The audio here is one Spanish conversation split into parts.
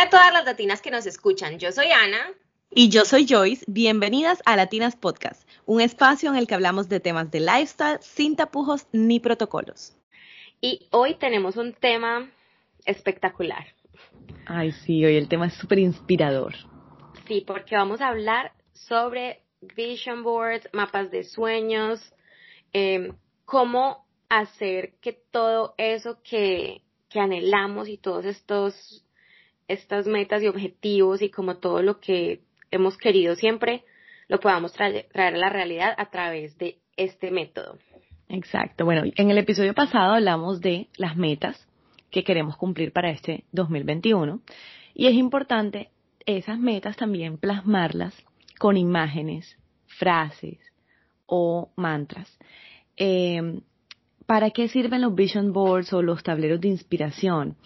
Hola a todas las latinas que nos escuchan. Yo soy Ana. Y yo soy Joyce. Bienvenidas a Latinas Podcast, un espacio en el que hablamos de temas de lifestyle sin tapujos ni protocolos. Y hoy tenemos un tema espectacular. Ay, sí, hoy el tema es súper inspirador. Sí, porque vamos a hablar sobre vision boards, mapas de sueños, em, cómo hacer que todo eso que, que anhelamos y todos estos estas metas y objetivos y como todo lo que hemos querido siempre, lo podamos traer, a la realidad a través de este método. Exacto. Bueno, en el episodio pasado hablamos de las metas que queremos cumplir para este 2021 y es importante esas metas también plasmarlas con imágenes, frases o mantras. Eh, ¿Para qué sirven los vision boards o los tableros de inspiración?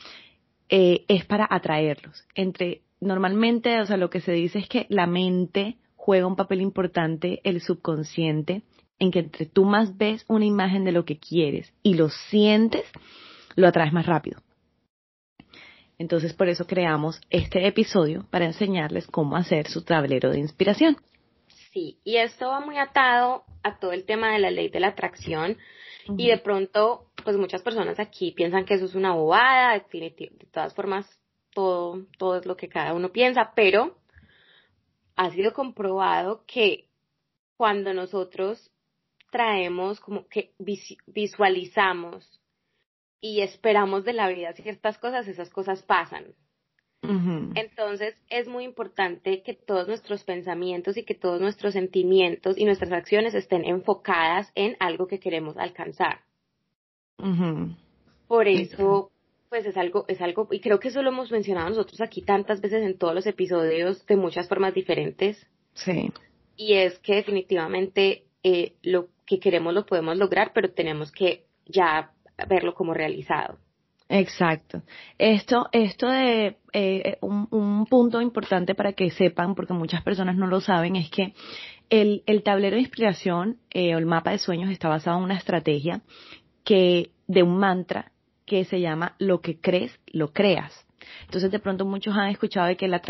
Eh, es para atraerlos. Entre, normalmente, o sea, lo que se dice es que la mente juega un papel importante, el subconsciente, en que entre tú más ves una imagen de lo que quieres y lo sientes, lo atraes más rápido. Entonces, por eso creamos este episodio para enseñarles cómo hacer su tablero de inspiración. Sí, y esto va muy atado a todo el tema de la ley de la atracción, y de pronto, pues muchas personas aquí piensan que eso es una bobada, de todas formas, todo, todo es lo que cada uno piensa, pero ha sido comprobado que cuando nosotros traemos, como que visualizamos y esperamos de la vida ciertas cosas, esas cosas pasan. Entonces es muy importante que todos nuestros pensamientos y que todos nuestros sentimientos y nuestras acciones estén enfocadas en algo que queremos alcanzar. Por eso, pues es algo, es algo, y creo que eso lo hemos mencionado nosotros aquí tantas veces en todos los episodios de muchas formas diferentes. Sí. Y es que definitivamente eh, lo que queremos lo podemos lograr, pero tenemos que ya verlo como realizado. Exacto. Esto, esto de eh, un, un, punto importante para que sepan, porque muchas personas no lo saben, es que el, el tablero de inspiración eh, o el mapa de sueños está basado en una estrategia que de un mantra que se llama lo que crees, lo creas. Entonces de pronto muchos han escuchado de que la,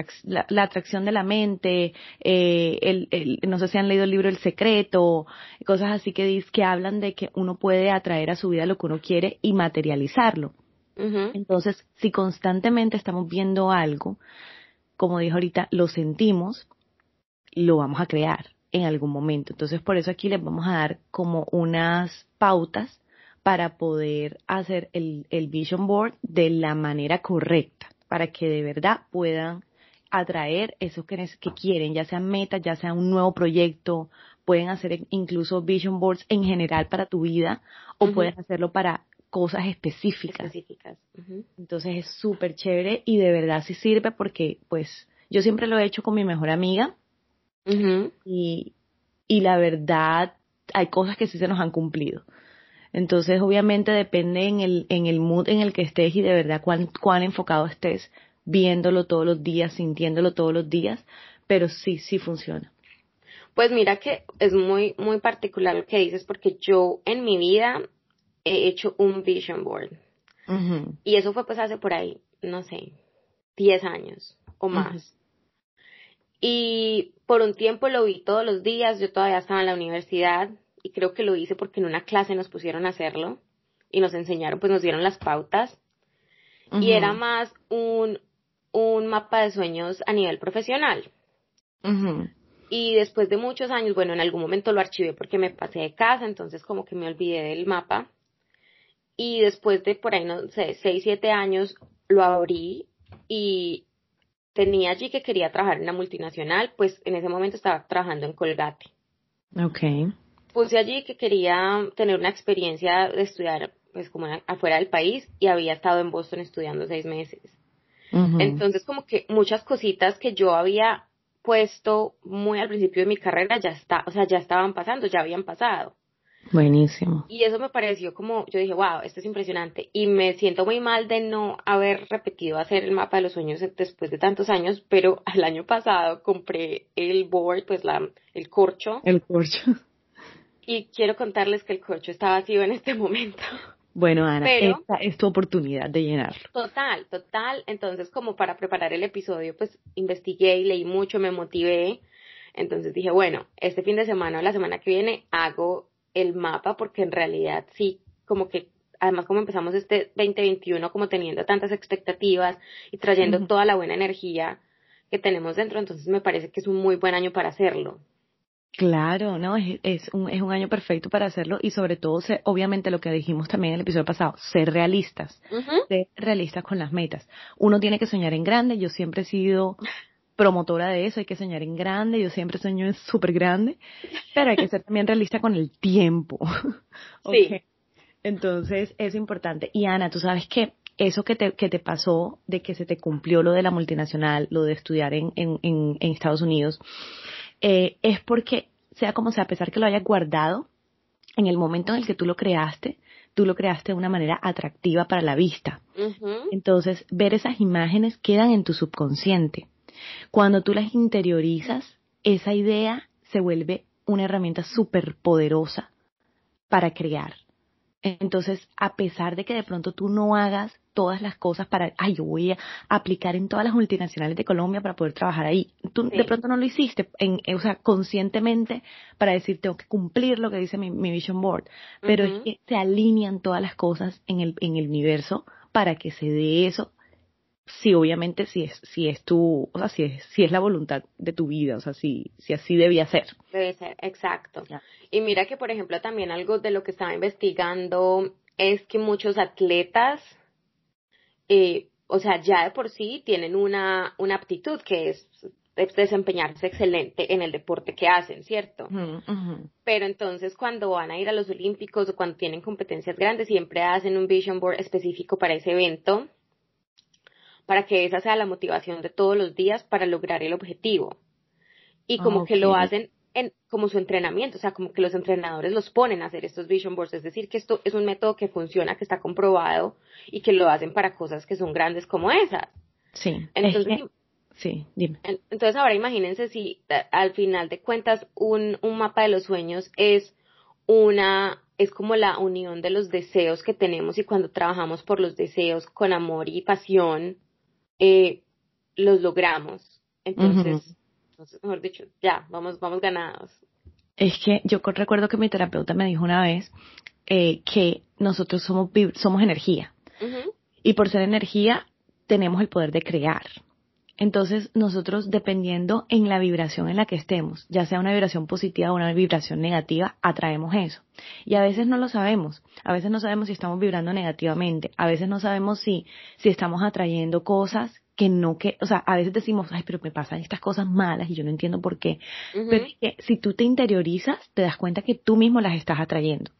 la, atracción de la mente, eh, el, el, no sé si han leído el libro El Secreto, cosas así que, que hablan de que uno puede atraer a su vida lo que uno quiere y materializarlo. Entonces, si constantemente estamos viendo algo, como dijo ahorita, lo sentimos, lo vamos a crear en algún momento. Entonces, por eso aquí les vamos a dar como unas pautas para poder hacer el, el vision board de la manera correcta, para que de verdad puedan atraer eso que, que quieren, ya sean metas, ya sea un nuevo proyecto, pueden hacer incluso vision boards en general para tu vida o puedes hacerlo para cosas específicas. específicas. Entonces es súper chévere y de verdad sí sirve porque pues yo siempre lo he hecho con mi mejor amiga y, y la verdad hay cosas que sí se nos han cumplido. Entonces obviamente depende en el, en el mood en el que estés y de verdad cuán, cuán enfocado estés viéndolo todos los días, sintiéndolo todos los días, pero sí, sí funciona. Pues mira que es muy, muy particular lo que dices porque yo en mi vida he hecho un vision board. Y eso fue pues hace por ahí, no sé, 10 años o más. Y por un tiempo lo vi todos los días, yo todavía estaba en la universidad y creo que lo hice porque en una clase nos pusieron a hacerlo y nos enseñaron, pues nos dieron las pautas. Y era más un, un mapa de sueños a nivel profesional. Y después de muchos años, bueno, en algún momento lo archivé porque me pasé de casa, entonces como que me olvidé del mapa y después de por ahí, no sé, seis, siete años, lo abrí y tenía allí que quería trabajar en una multinacional, pues en ese momento estaba trabajando en Colgate. Ok. Puse allí que quería tener una experiencia de estudiar, pues como afuera del país y había estado en Boston estudiando seis meses. Entonces como que muchas cositas que yo había puesto muy al principio de mi carrera ya está, o sea, ya estaban pasando, ya habían pasado. Buenísimo. Y eso me pareció como, yo dije, wow, esto es impresionante. Y me siento muy mal de no haber repetido hacer el mapa de los sueños después de tantos años, pero al año pasado compré el board, pues la, el corcho. El corcho. Y quiero contarles que el corcho está vacío en este momento. Bueno, Ana, esta es tu oportunidad de llenarlo. Total, total. Entonces, como para preparar el episodio, pues investigué y leí mucho, me motivé. Entonces dije, bueno, este fin de semana o la semana que viene hago el mapa porque en realidad sí, como que además como empezamos este 2021 como teniendo tantas expectativas y trayendo toda la buena energía que tenemos dentro, entonces me parece que es un muy buen año para hacerlo. Claro, no, es, es, un, es un año perfecto para hacerlo y sobre todo, obviamente lo que dijimos también en el episodio pasado, ser realistas, ser realistas con las metas. Uno tiene que soñar en grande, yo siempre he sido promotora de eso, hay que soñar en grande, yo siempre sueño en súper grande, pero hay que ser también realista con el tiempo. sí. Entonces, es importante. Y Ana, tú sabes que eso que te, que te pasó de que se te cumplió lo de la multinacional, lo de estudiar en, en, en, Estados Unidos, eh, es porque, sea como sea, a pesar que lo hayas guardado, en el momento en el que tú lo creaste, tú lo creaste de una manera atractiva para la vista. Entonces, ver esas imágenes quedan en tu subconsciente. Cuando tú las interiorizas, esa idea se vuelve una herramienta súper poderosa para crear. Entonces, a pesar de que de pronto tú no hagas todas las cosas para, ay, yo voy a aplicar en todas las multinacionales de Colombia para poder trabajar ahí. Tú de pronto no lo hiciste, en, o sea, conscientemente para decir, tengo que cumplir lo que dice mi, Vision Board. Pero es que se alinean todas las cosas en el, en el universo para que se dé eso. Si obviamente si es si es tu o sea si es si es la voluntad de tu vida o sea si si así debía ser. Debe ser exacto. Y mira que por ejemplo también algo de lo que estaba investigando es que muchos atletas eh, o sea ya de por sí tienen una una aptitud que es desempeñarse excelente en el deporte que hacen, ¿cierto? Pero entonces cuando van a ir a los Olímpicos o cuando tienen competencias grandes, siempre hacen un vision board específico para ese evento para que esa sea la motivación de todos los días para lograr el objetivo. Y como que lo hacen en, como su entrenamiento, o sea, como que los entrenadores los ponen a hacer estos vision boards, es decir, que esto es un método que funciona, que está comprobado y que lo hacen para cosas que son grandes como esas. Sí. Entonces, sí, dime. Entonces ahora imagínense si al final de cuentas un, un mapa de los sueños es una es como la unión de los deseos que tenemos y cuando trabajamos por los deseos con amor y pasión, eh, los logramos. Entonces, mejor dicho, ya, vamos, vamos ganados. Es que yo recuerdo que mi terapeuta me dijo una vez eh, que nosotros somos, somos energía. Y por ser energía, tenemos el poder de crear. Entonces, nosotros, dependiendo en la vibración en la que estemos, ya sea una vibración positiva o una vibración negativa, atraemos eso. Y a veces no lo sabemos. A veces no sabemos si estamos vibrando negativamente. A veces no sabemos si, si estamos atrayendo cosas que no que, o sea, a veces decimos, ay, pero me pasan estas cosas malas y yo no entiendo por qué. Pero es que si tú te interiorizas, te das cuenta que tú mismo las estás atrayendo.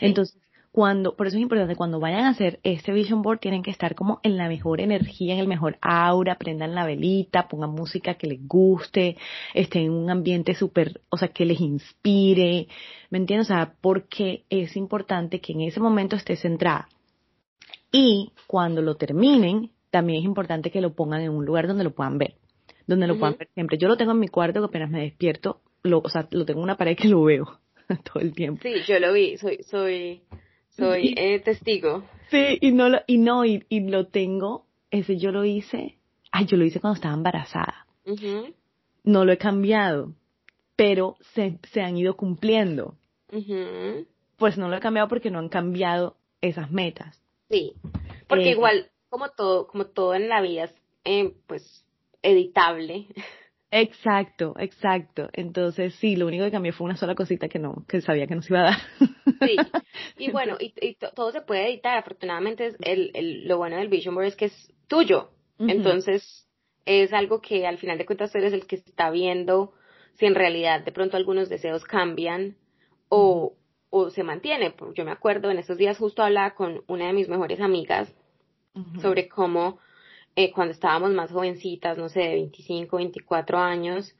Entonces, cuando, por eso es importante, cuando vayan a hacer este vision board tienen que estar como en la mejor energía, en el mejor aura, prendan la velita, pongan música que les guste, estén en un ambiente súper, o sea, que les inspire, ¿me entiendes? O sea, porque es importante que en ese momento esté centrada. Y cuando lo terminen, también es importante que lo pongan en un lugar donde lo puedan ver, donde lo puedan ver siempre. Yo lo tengo en mi cuarto que apenas me despierto, lo, o sea, lo tengo en una pared que lo veo todo el tiempo. Sí, yo lo vi, soy, soy, soy eh, testigo. Sí, y no lo, y no, y, lo tengo, ese yo lo hice, ay, yo lo hice cuando estaba embarazada. No lo he cambiado, pero se, se han ido cumpliendo. Pues no lo he cambiado porque no han cambiado esas metas. Sí, porque eh, igual, como todo, como todo en la vida es, eh, pues, editable. Exacto, exacto. Entonces, sí, lo único que cambió fue una sola cosita que no, que sabía que no se iba a dar. Sí, y bueno, y, todo se puede editar. Afortunadamente, es el, el, lo bueno del Vision Board es que es tuyo. Entonces, es algo que al final de cuentas tú eres el que está viendo si en realidad de pronto algunos deseos cambian o, o se mantiene. Yo me acuerdo, en estos días justo hablaba con una de mis mejores amigas sobre cómo eh, cuando estábamos más jovencitas, no sé, de 25, 24 años,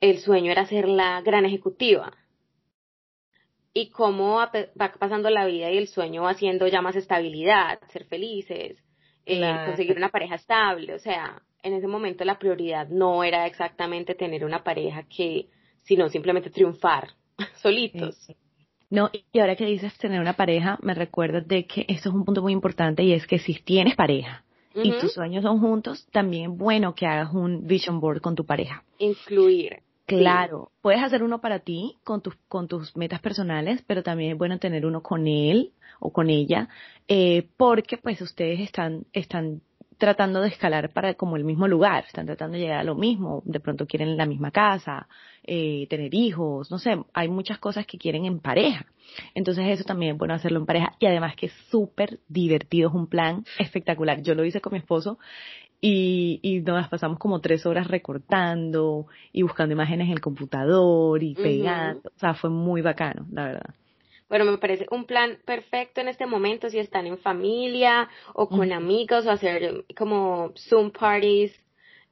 el sueño era ser la gran ejecutiva. Y cómo va pasando la vida y el sueño va haciendo ya más estabilidad, ser felices, eh, conseguir una pareja estable. O sea, en ese momento la prioridad no era exactamente tener una pareja que, sino simplemente triunfar solitos. No, y ahora que dices tener una pareja, me recuerdas de que esto es un punto muy importante y es que si tienes pareja y tus sueños son juntos, también es bueno que hagas un vision board con tu pareja. Incluir. Claro, puedes hacer uno para ti con tus con tus metas personales, pero también es bueno tener uno con él o con ella, eh, porque pues ustedes están están tratando de escalar para como el mismo lugar, están tratando de llegar a lo mismo, de pronto quieren la misma casa, eh, tener hijos, no sé, hay muchas cosas que quieren en pareja. Entonces eso también es bueno hacerlo en pareja y además que es súper divertido, es un plan espectacular. Yo lo hice con mi esposo y, y nos pasamos como tres horas recortando y buscando imágenes en el computador y pegando, o sea, fue muy bacano, la verdad. Bueno, me parece un plan perfecto en este momento si están en familia o con amigos o hacer como Zoom parties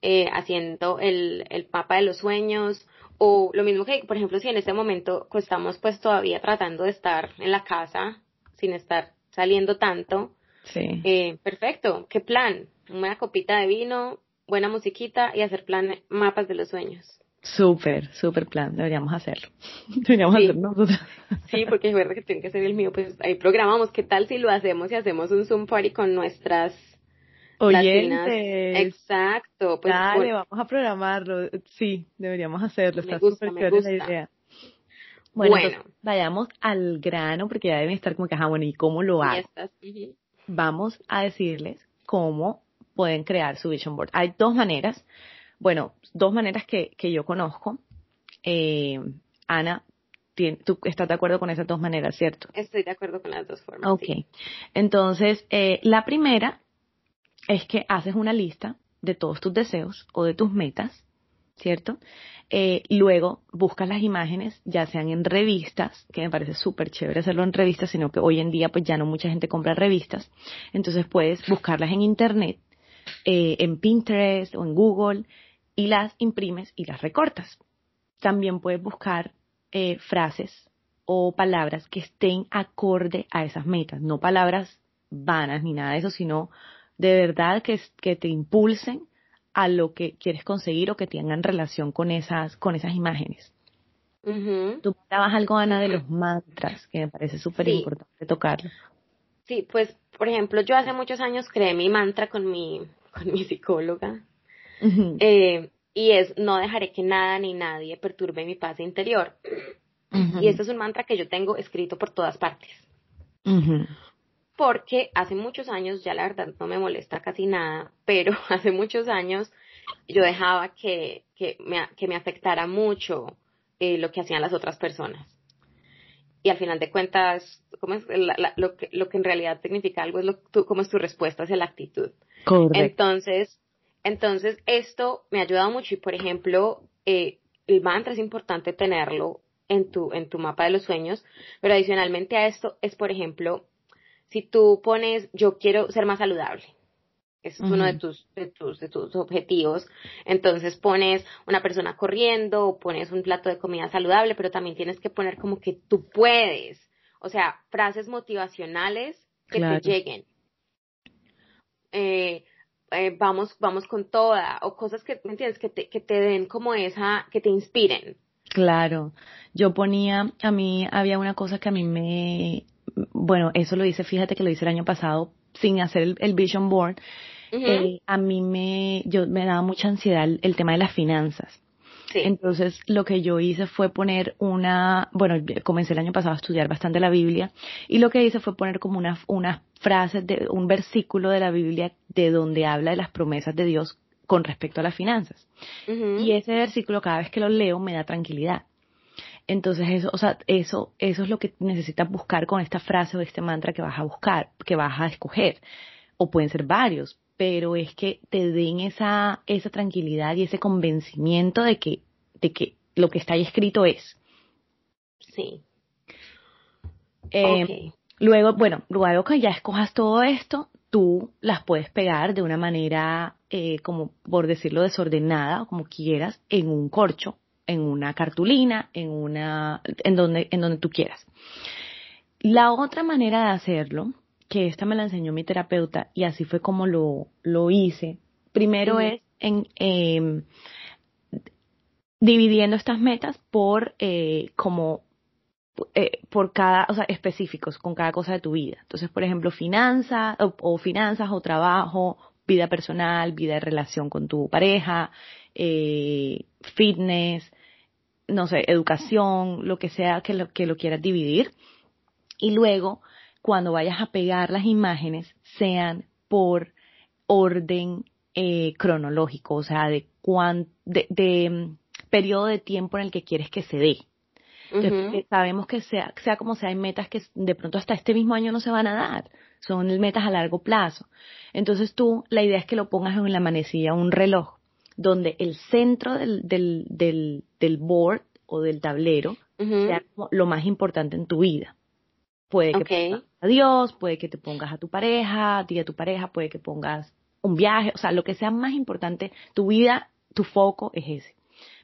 eh, haciendo el, el mapa de los sueños o lo mismo que, por ejemplo, si en este momento estamos pues todavía tratando de estar en la casa sin estar saliendo tanto. Sí. Eh, perfecto. ¿Qué plan? Una copita de vino, buena musiquita y hacer plan mapas de los sueños. Súper, súper plan, deberíamos hacerlo. Deberíamos hacerlo nosotros. Sí, porque es verdad que tiene que ser el mío, pues ahí programamos. ¿Qué tal si lo hacemos y hacemos un Zoom party con nuestras oyentes? Exacto. Pues, Dale, vamos a programarlo. Sí, deberíamos hacerlo. Está súper chévere la idea. Bueno, vayamos al grano porque ya deben estar como que, ah, bueno, ¿y cómo lo hago? Vamos a decirles cómo pueden crear su vision board. Hay dos maneras bueno, dos maneras que, que yo conozco. Eh, Ana, tú estás de acuerdo con esas dos maneras, ¿cierto? Estoy de acuerdo con las dos formas. Ok. Entonces, eh, la primera es que haces una lista de todos tus deseos o de tus metas, ¿cierto? Eh, luego buscas las imágenes, ya sean en revistas, que me parece súper chévere hacerlo en revistas, sino que hoy en día pues ya no mucha gente compra revistas, entonces puedes buscarlas en internet, eh, en Pinterest o en Google, y las imprimes y las recortas. También puedes buscar eh, frases o palabras que estén acorde a esas metas, no palabras vanas ni nada de eso, sino de verdad que, que te impulsen a lo que quieres conseguir o que tengan relación con esas, con esas imágenes. Tú hablabas algo, Ana, de los mantras, que me parece súper importante tocarlo. Sí, pues, por ejemplo, yo hace muchos años creé mi mantra con mi, con mi psicóloga, eh, y es no dejaré que nada ni nadie perturbe mi paz interior. Y este es un mantra que yo tengo escrito por todas partes. Porque hace muchos años, ya la verdad no me molesta casi nada, pero hace muchos años yo dejaba que, que, me, que me afectara mucho eh, lo que hacían las otras personas. Y al final de cuentas, ¿cómo es? lo, que, lo que en realidad significa algo es lo, cómo es tu respuesta hacia la actitud. Entonces, entonces, esto me ha ayudado mucho y, por ejemplo, eh, el mantra es importante tenerlo en tu, en tu mapa de los sueños, pero adicionalmente a esto es, por ejemplo, si tú pones, yo quiero ser más saludable, es uno de tus, de tus, de tus objetivos. Entonces pones una persona corriendo o pones un plato de comida saludable, pero también tienes que poner como que tú puedes. O sea, frases motivacionales que te lleguen. Eh, eh, vamos, vamos con toda, o cosas que, ¿me entiendes? Que te, que te den como esa, que te inspiren. Claro, yo ponía, a mí había una cosa que a mí me, bueno, eso lo hice, fíjate que lo hice el año pasado sin hacer el, vision board, eh, a mí me, yo me daba mucha ansiedad el tema de las finanzas. Entonces, lo que yo hice fue poner una, bueno, comencé el año pasado a estudiar bastante la Biblia y lo que hice fue poner como una, unas frases de un versículo de la Biblia de donde habla de las promesas de Dios con respecto a las finanzas. Y ese versículo cada vez que lo leo me da tranquilidad. Entonces eso, o sea, eso, eso es lo que necesitas buscar con esta frase o este mantra que vas a buscar, que vas a escoger. O pueden ser varios, pero es que te den esa, esa tranquilidad y ese convencimiento de que, de que lo que está ahí escrito es. Sí. Eh, luego, bueno, luego que ya escojas todo esto, tú las puedes pegar de una manera, eh, como por decirlo, desordenada, o como quieras, en un corcho, en una cartulina, en una, en donde, en donde tú quieras. La otra manera de hacerlo que esta me la enseñó mi terapeuta y así fue como lo, lo hice. Primero es en eh, dividiendo estas metas por eh, como eh, por cada, o sea, específicos con cada cosa de tu vida. Entonces, por ejemplo, finanzas o, finanzas o trabajo, vida personal, vida de relación con tu pareja, eh, fitness, no sé, educación, lo que sea que lo, que lo quieras dividir. Y luego, cuando vayas a pegar las imágenes, sean por orden eh, cronológico, o sea, de, cuán, de, de mm, periodo de tiempo en el que quieres que se dé. sabemos que sea, sea como sea, hay metas que de pronto hasta este mismo año no se van a dar. Son metas a largo plazo. Entonces tú, la idea es que lo pongas en la manecilla, un reloj, donde el centro del, del, del, del board o del tablero sea lo más importante en tu vida. Puede que pongas a Dios, puede que te pongas a tu pareja, a ti a tu pareja, puede que pongas un viaje, o sea, lo que sea más importante, tu vida, tu foco es ese,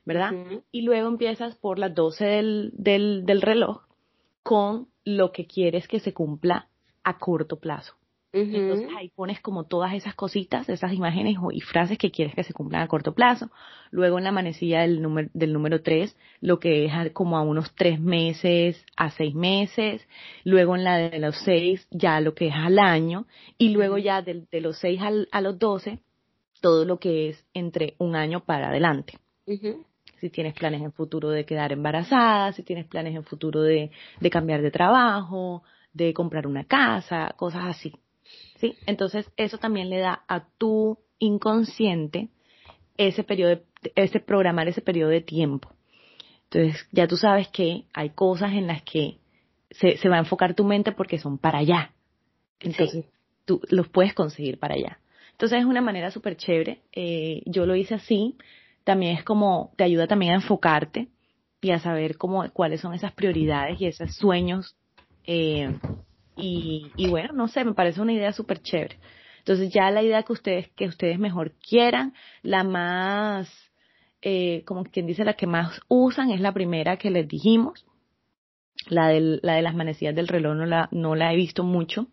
¿verdad? Y luego empiezas por las 12 del, del, del reloj con lo que quieres que se cumpla a corto plazo. Entonces ahí pones como todas esas cositas, esas imágenes y frases que quieres que se cumplan a corto plazo. Luego en la manecilla del número, del número 3, lo que es como a unos 3 meses a 6 meses. Luego en la de los 6, ya lo que es al año. Y luego ya de, los 6 a los 12, todo lo que es entre un año para adelante. Si tienes planes en futuro de quedar embarazada, si tienes planes en futuro de, de cambiar de trabajo, de comprar una casa, cosas así. ¿Sí? Entonces, eso también le da a tu inconsciente ese periodo, ese programar ese periodo de tiempo. Entonces, ya tú sabes que hay cosas en las que se, se va a enfocar tu mente porque son para allá. Entonces, tú los puedes conseguir para allá. Entonces, es una manera súper chévere. Eh, yo lo hice así. También es como, te ayuda también a enfocarte y a saber cómo, cuáles son esas prioridades y esos sueños eh, y, y bueno, no sé, me parece una idea súper chévere. Entonces ya la idea que ustedes, que ustedes mejor quieran, la más, eh, como quien dice, la que más usan es la primera que les dijimos. La, del, la de las manecillas del reloj no la, no la he visto mucho.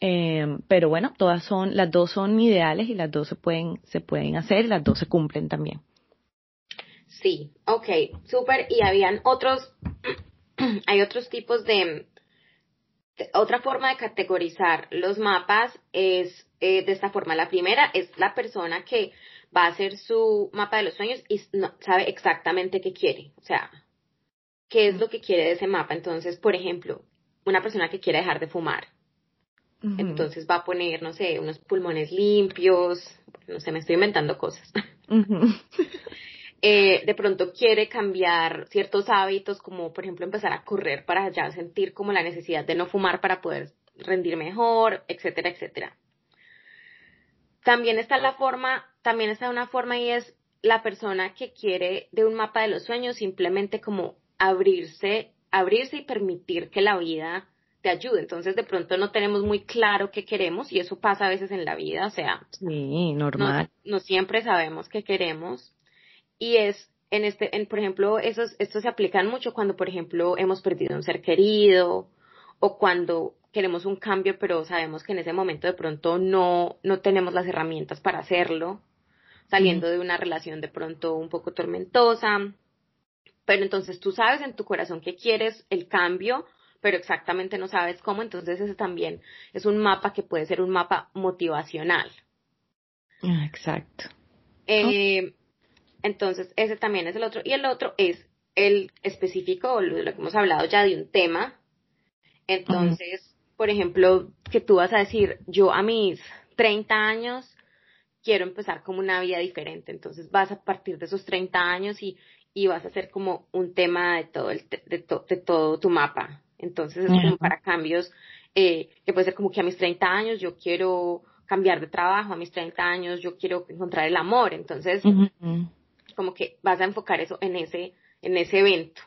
Eh, pero bueno, todas son, las dos son ideales y las dos se pueden, se pueden hacer las dos se cumplen también. Sí, ok, súper. Y habían otros, hay otros tipos de, otra forma de categorizar los mapas es eh, de esta forma. La primera es la persona que va a hacer su mapa de los sueños y no sabe exactamente qué quiere. O sea, qué es lo que quiere de ese mapa. Entonces, por ejemplo, una persona que quiere dejar de fumar. Entonces va a poner, no sé, unos pulmones limpios, no sé, me estoy inventando cosas. eh, de pronto quiere cambiar ciertos hábitos, como por ejemplo empezar a correr para ya sentir como la necesidad de no fumar para poder rendir mejor, etcétera, etcétera. También está la forma, también está una forma y es la persona que quiere de un mapa de los sueños simplemente como abrirse, abrirse y permitir que la vida te ayude. Entonces de pronto no tenemos muy claro qué queremos y eso pasa a veces en la vida, o sea, sí, normal. no siempre sabemos qué queremos y es en este, en, por ejemplo, esos, estos se aplican mucho cuando, por ejemplo, hemos perdido un ser querido o cuando queremos un cambio, pero sabemos que en ese momento de pronto no, no tenemos las herramientas para hacerlo, saliendo de una relación de pronto un poco tormentosa. Pero entonces tú sabes en tu corazón que quieres el cambio, pero exactamente no sabes cómo, entonces ese también es un mapa que puede ser un mapa motivacional. Exacto. Eh, entonces, ese también es el otro. Y el otro es el específico, lo, que hemos hablado ya de un tema. Entonces, por ejemplo, que tú vas a decir, yo a mis 30 años quiero empezar como una vida diferente. Entonces vas a partir de esos 30 años y, y vas a hacer como un tema de todo, el, de, de todo tu mapa. Entonces es como para cambios, eh, que puede ser como que a mis 30 años yo quiero cambiar de trabajo, a mis 30 años yo quiero encontrar el amor. Entonces, como que vas a enfocar eso en ese, en ese evento.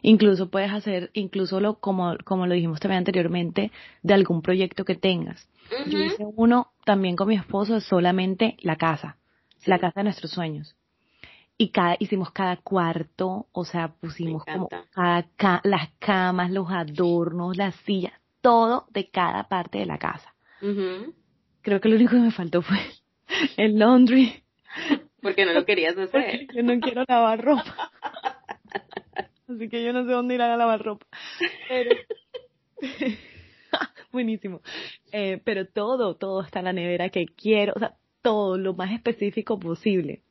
Incluso puedes hacer, incluso lo, como, como lo dijimos también anteriormente, de algún proyecto que tengas. Yo hice uno también con mi esposo, solamente la casa, la casa de nuestros sueños. Y cada, hicimos cada cuarto, o sea, pusimos como cada, las camas, los adornos, las sillas, todo de cada parte de la casa. Creo que lo único que me faltó fue el laundry porque no lo querías hacer. yo no quiero lavar ropa. así que yo no sé dónde ir a lavar ropa. Pero... Buenísimo. Eh, pero todo, todo está en la nevera que quiero, o sea, todo lo más específico posible.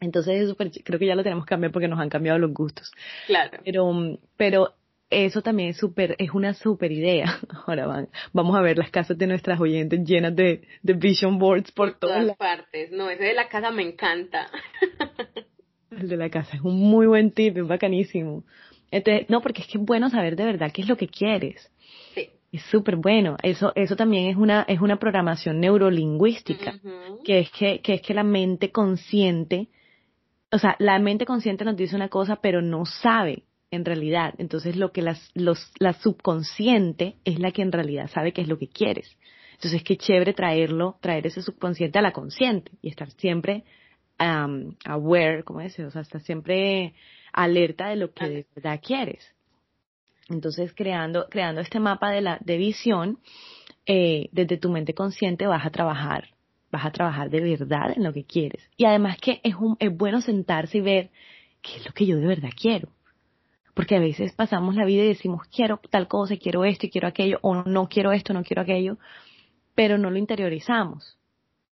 Entonces es súper, creo que ya lo tenemos que cambiar porque nos han cambiado los gustos. Claro. Pero, pero eso también es súper, es una súper idea. Ahora van, vamos a ver las casas de nuestras oyentes llenas de, de vision boards por, todas partes. No, ese de la casa me encanta. El de la casa es un muy buen tip, es bacanísimo. Entonces, no, porque es que es bueno saber de verdad qué es lo que quieres. Sí. Es súper bueno. Eso, eso también es una, es una programación neurolingüística, que es que, que es que la mente consciente, o sea, la mente consciente nos dice una cosa, pero no sabe en realidad. Entonces lo que las, los, la subconsciente es la que en realidad sabe qué es lo que quieres. Entonces qué chévere traerlo, traer ese subconsciente a la consciente y estar siempre um, aware, como dice, o sea, estar siempre alerta de lo que de verdad quieres. Entonces creando, creando este mapa de la, de visión, eh, desde tu mente consciente vas a trabajar, vas a trabajar de verdad en lo que quieres. Y además que es, un, es bueno sentarse y ver qué es lo que yo de verdad quiero porque a veces pasamos la vida y decimos quiero tal cosa, quiero esto y quiero aquello, o no quiero esto, no quiero aquello, pero no lo interiorizamos.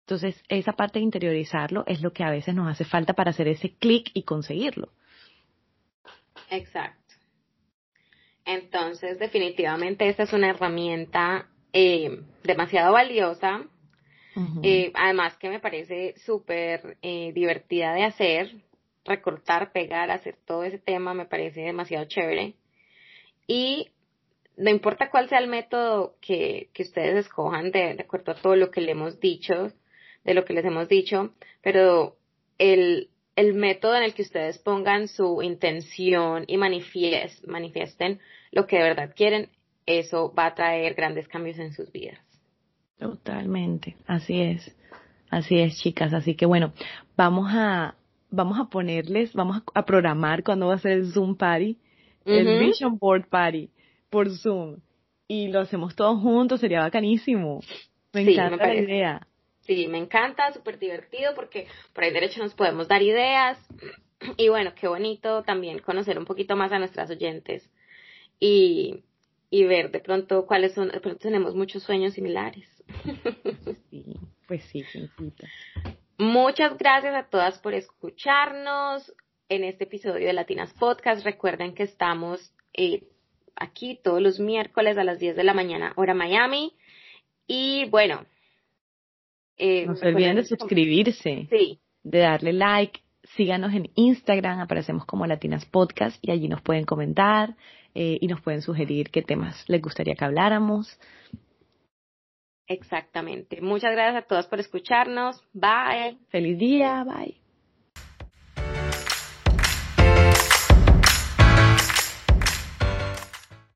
Entonces, esa parte de interiorizarlo es lo que a veces nos hace falta para hacer ese clic y conseguirlo. Exacto. Entonces, definitivamente esta es una herramienta eh, demasiado valiosa. Eh, además que me parece súper eh, divertida de hacer recortar, pegar, hacer todo ese tema me parece demasiado chévere. Y no importa cuál sea el método que, que ustedes escojan de, acuerdo a todo lo que le hemos dicho, de lo que les hemos dicho, pero el, el método en el que ustedes pongan su intención y manifiesten lo que de verdad quieren, eso va a traer grandes cambios en sus vidas. Totalmente, así es, así es chicas, así que bueno, vamos a, vamos a ponerles, vamos a, programar cuando va a ser el Zoom Party, el Vision Board Party por Zoom. Y lo hacemos todos juntos, sería bacanísimo. Me encanta la idea. Sí, me encanta, súper divertido porque por ahí derecho nos podemos dar ideas. Y bueno, qué bonito también conocer un poquito más a nuestras oyentes y, y ver de pronto cuáles son, de pronto tenemos muchos sueños similares. Sí, pues sí, Muchas gracias a todas por escucharnos en este episodio de Latinas Podcast. Recuerden que estamos eh, aquí todos los miércoles a las 10 de la mañana, hora Miami. Y bueno. Eh, no se olviden de suscribirse. Sí. De darle like. Síganos en Instagram, aparecemos como Latinas Podcast y allí nos pueden comentar eh, y nos pueden sugerir qué temas les gustaría que habláramos. Exactamente. Muchas gracias a todas por escucharnos. Bye. Feliz día. Bye.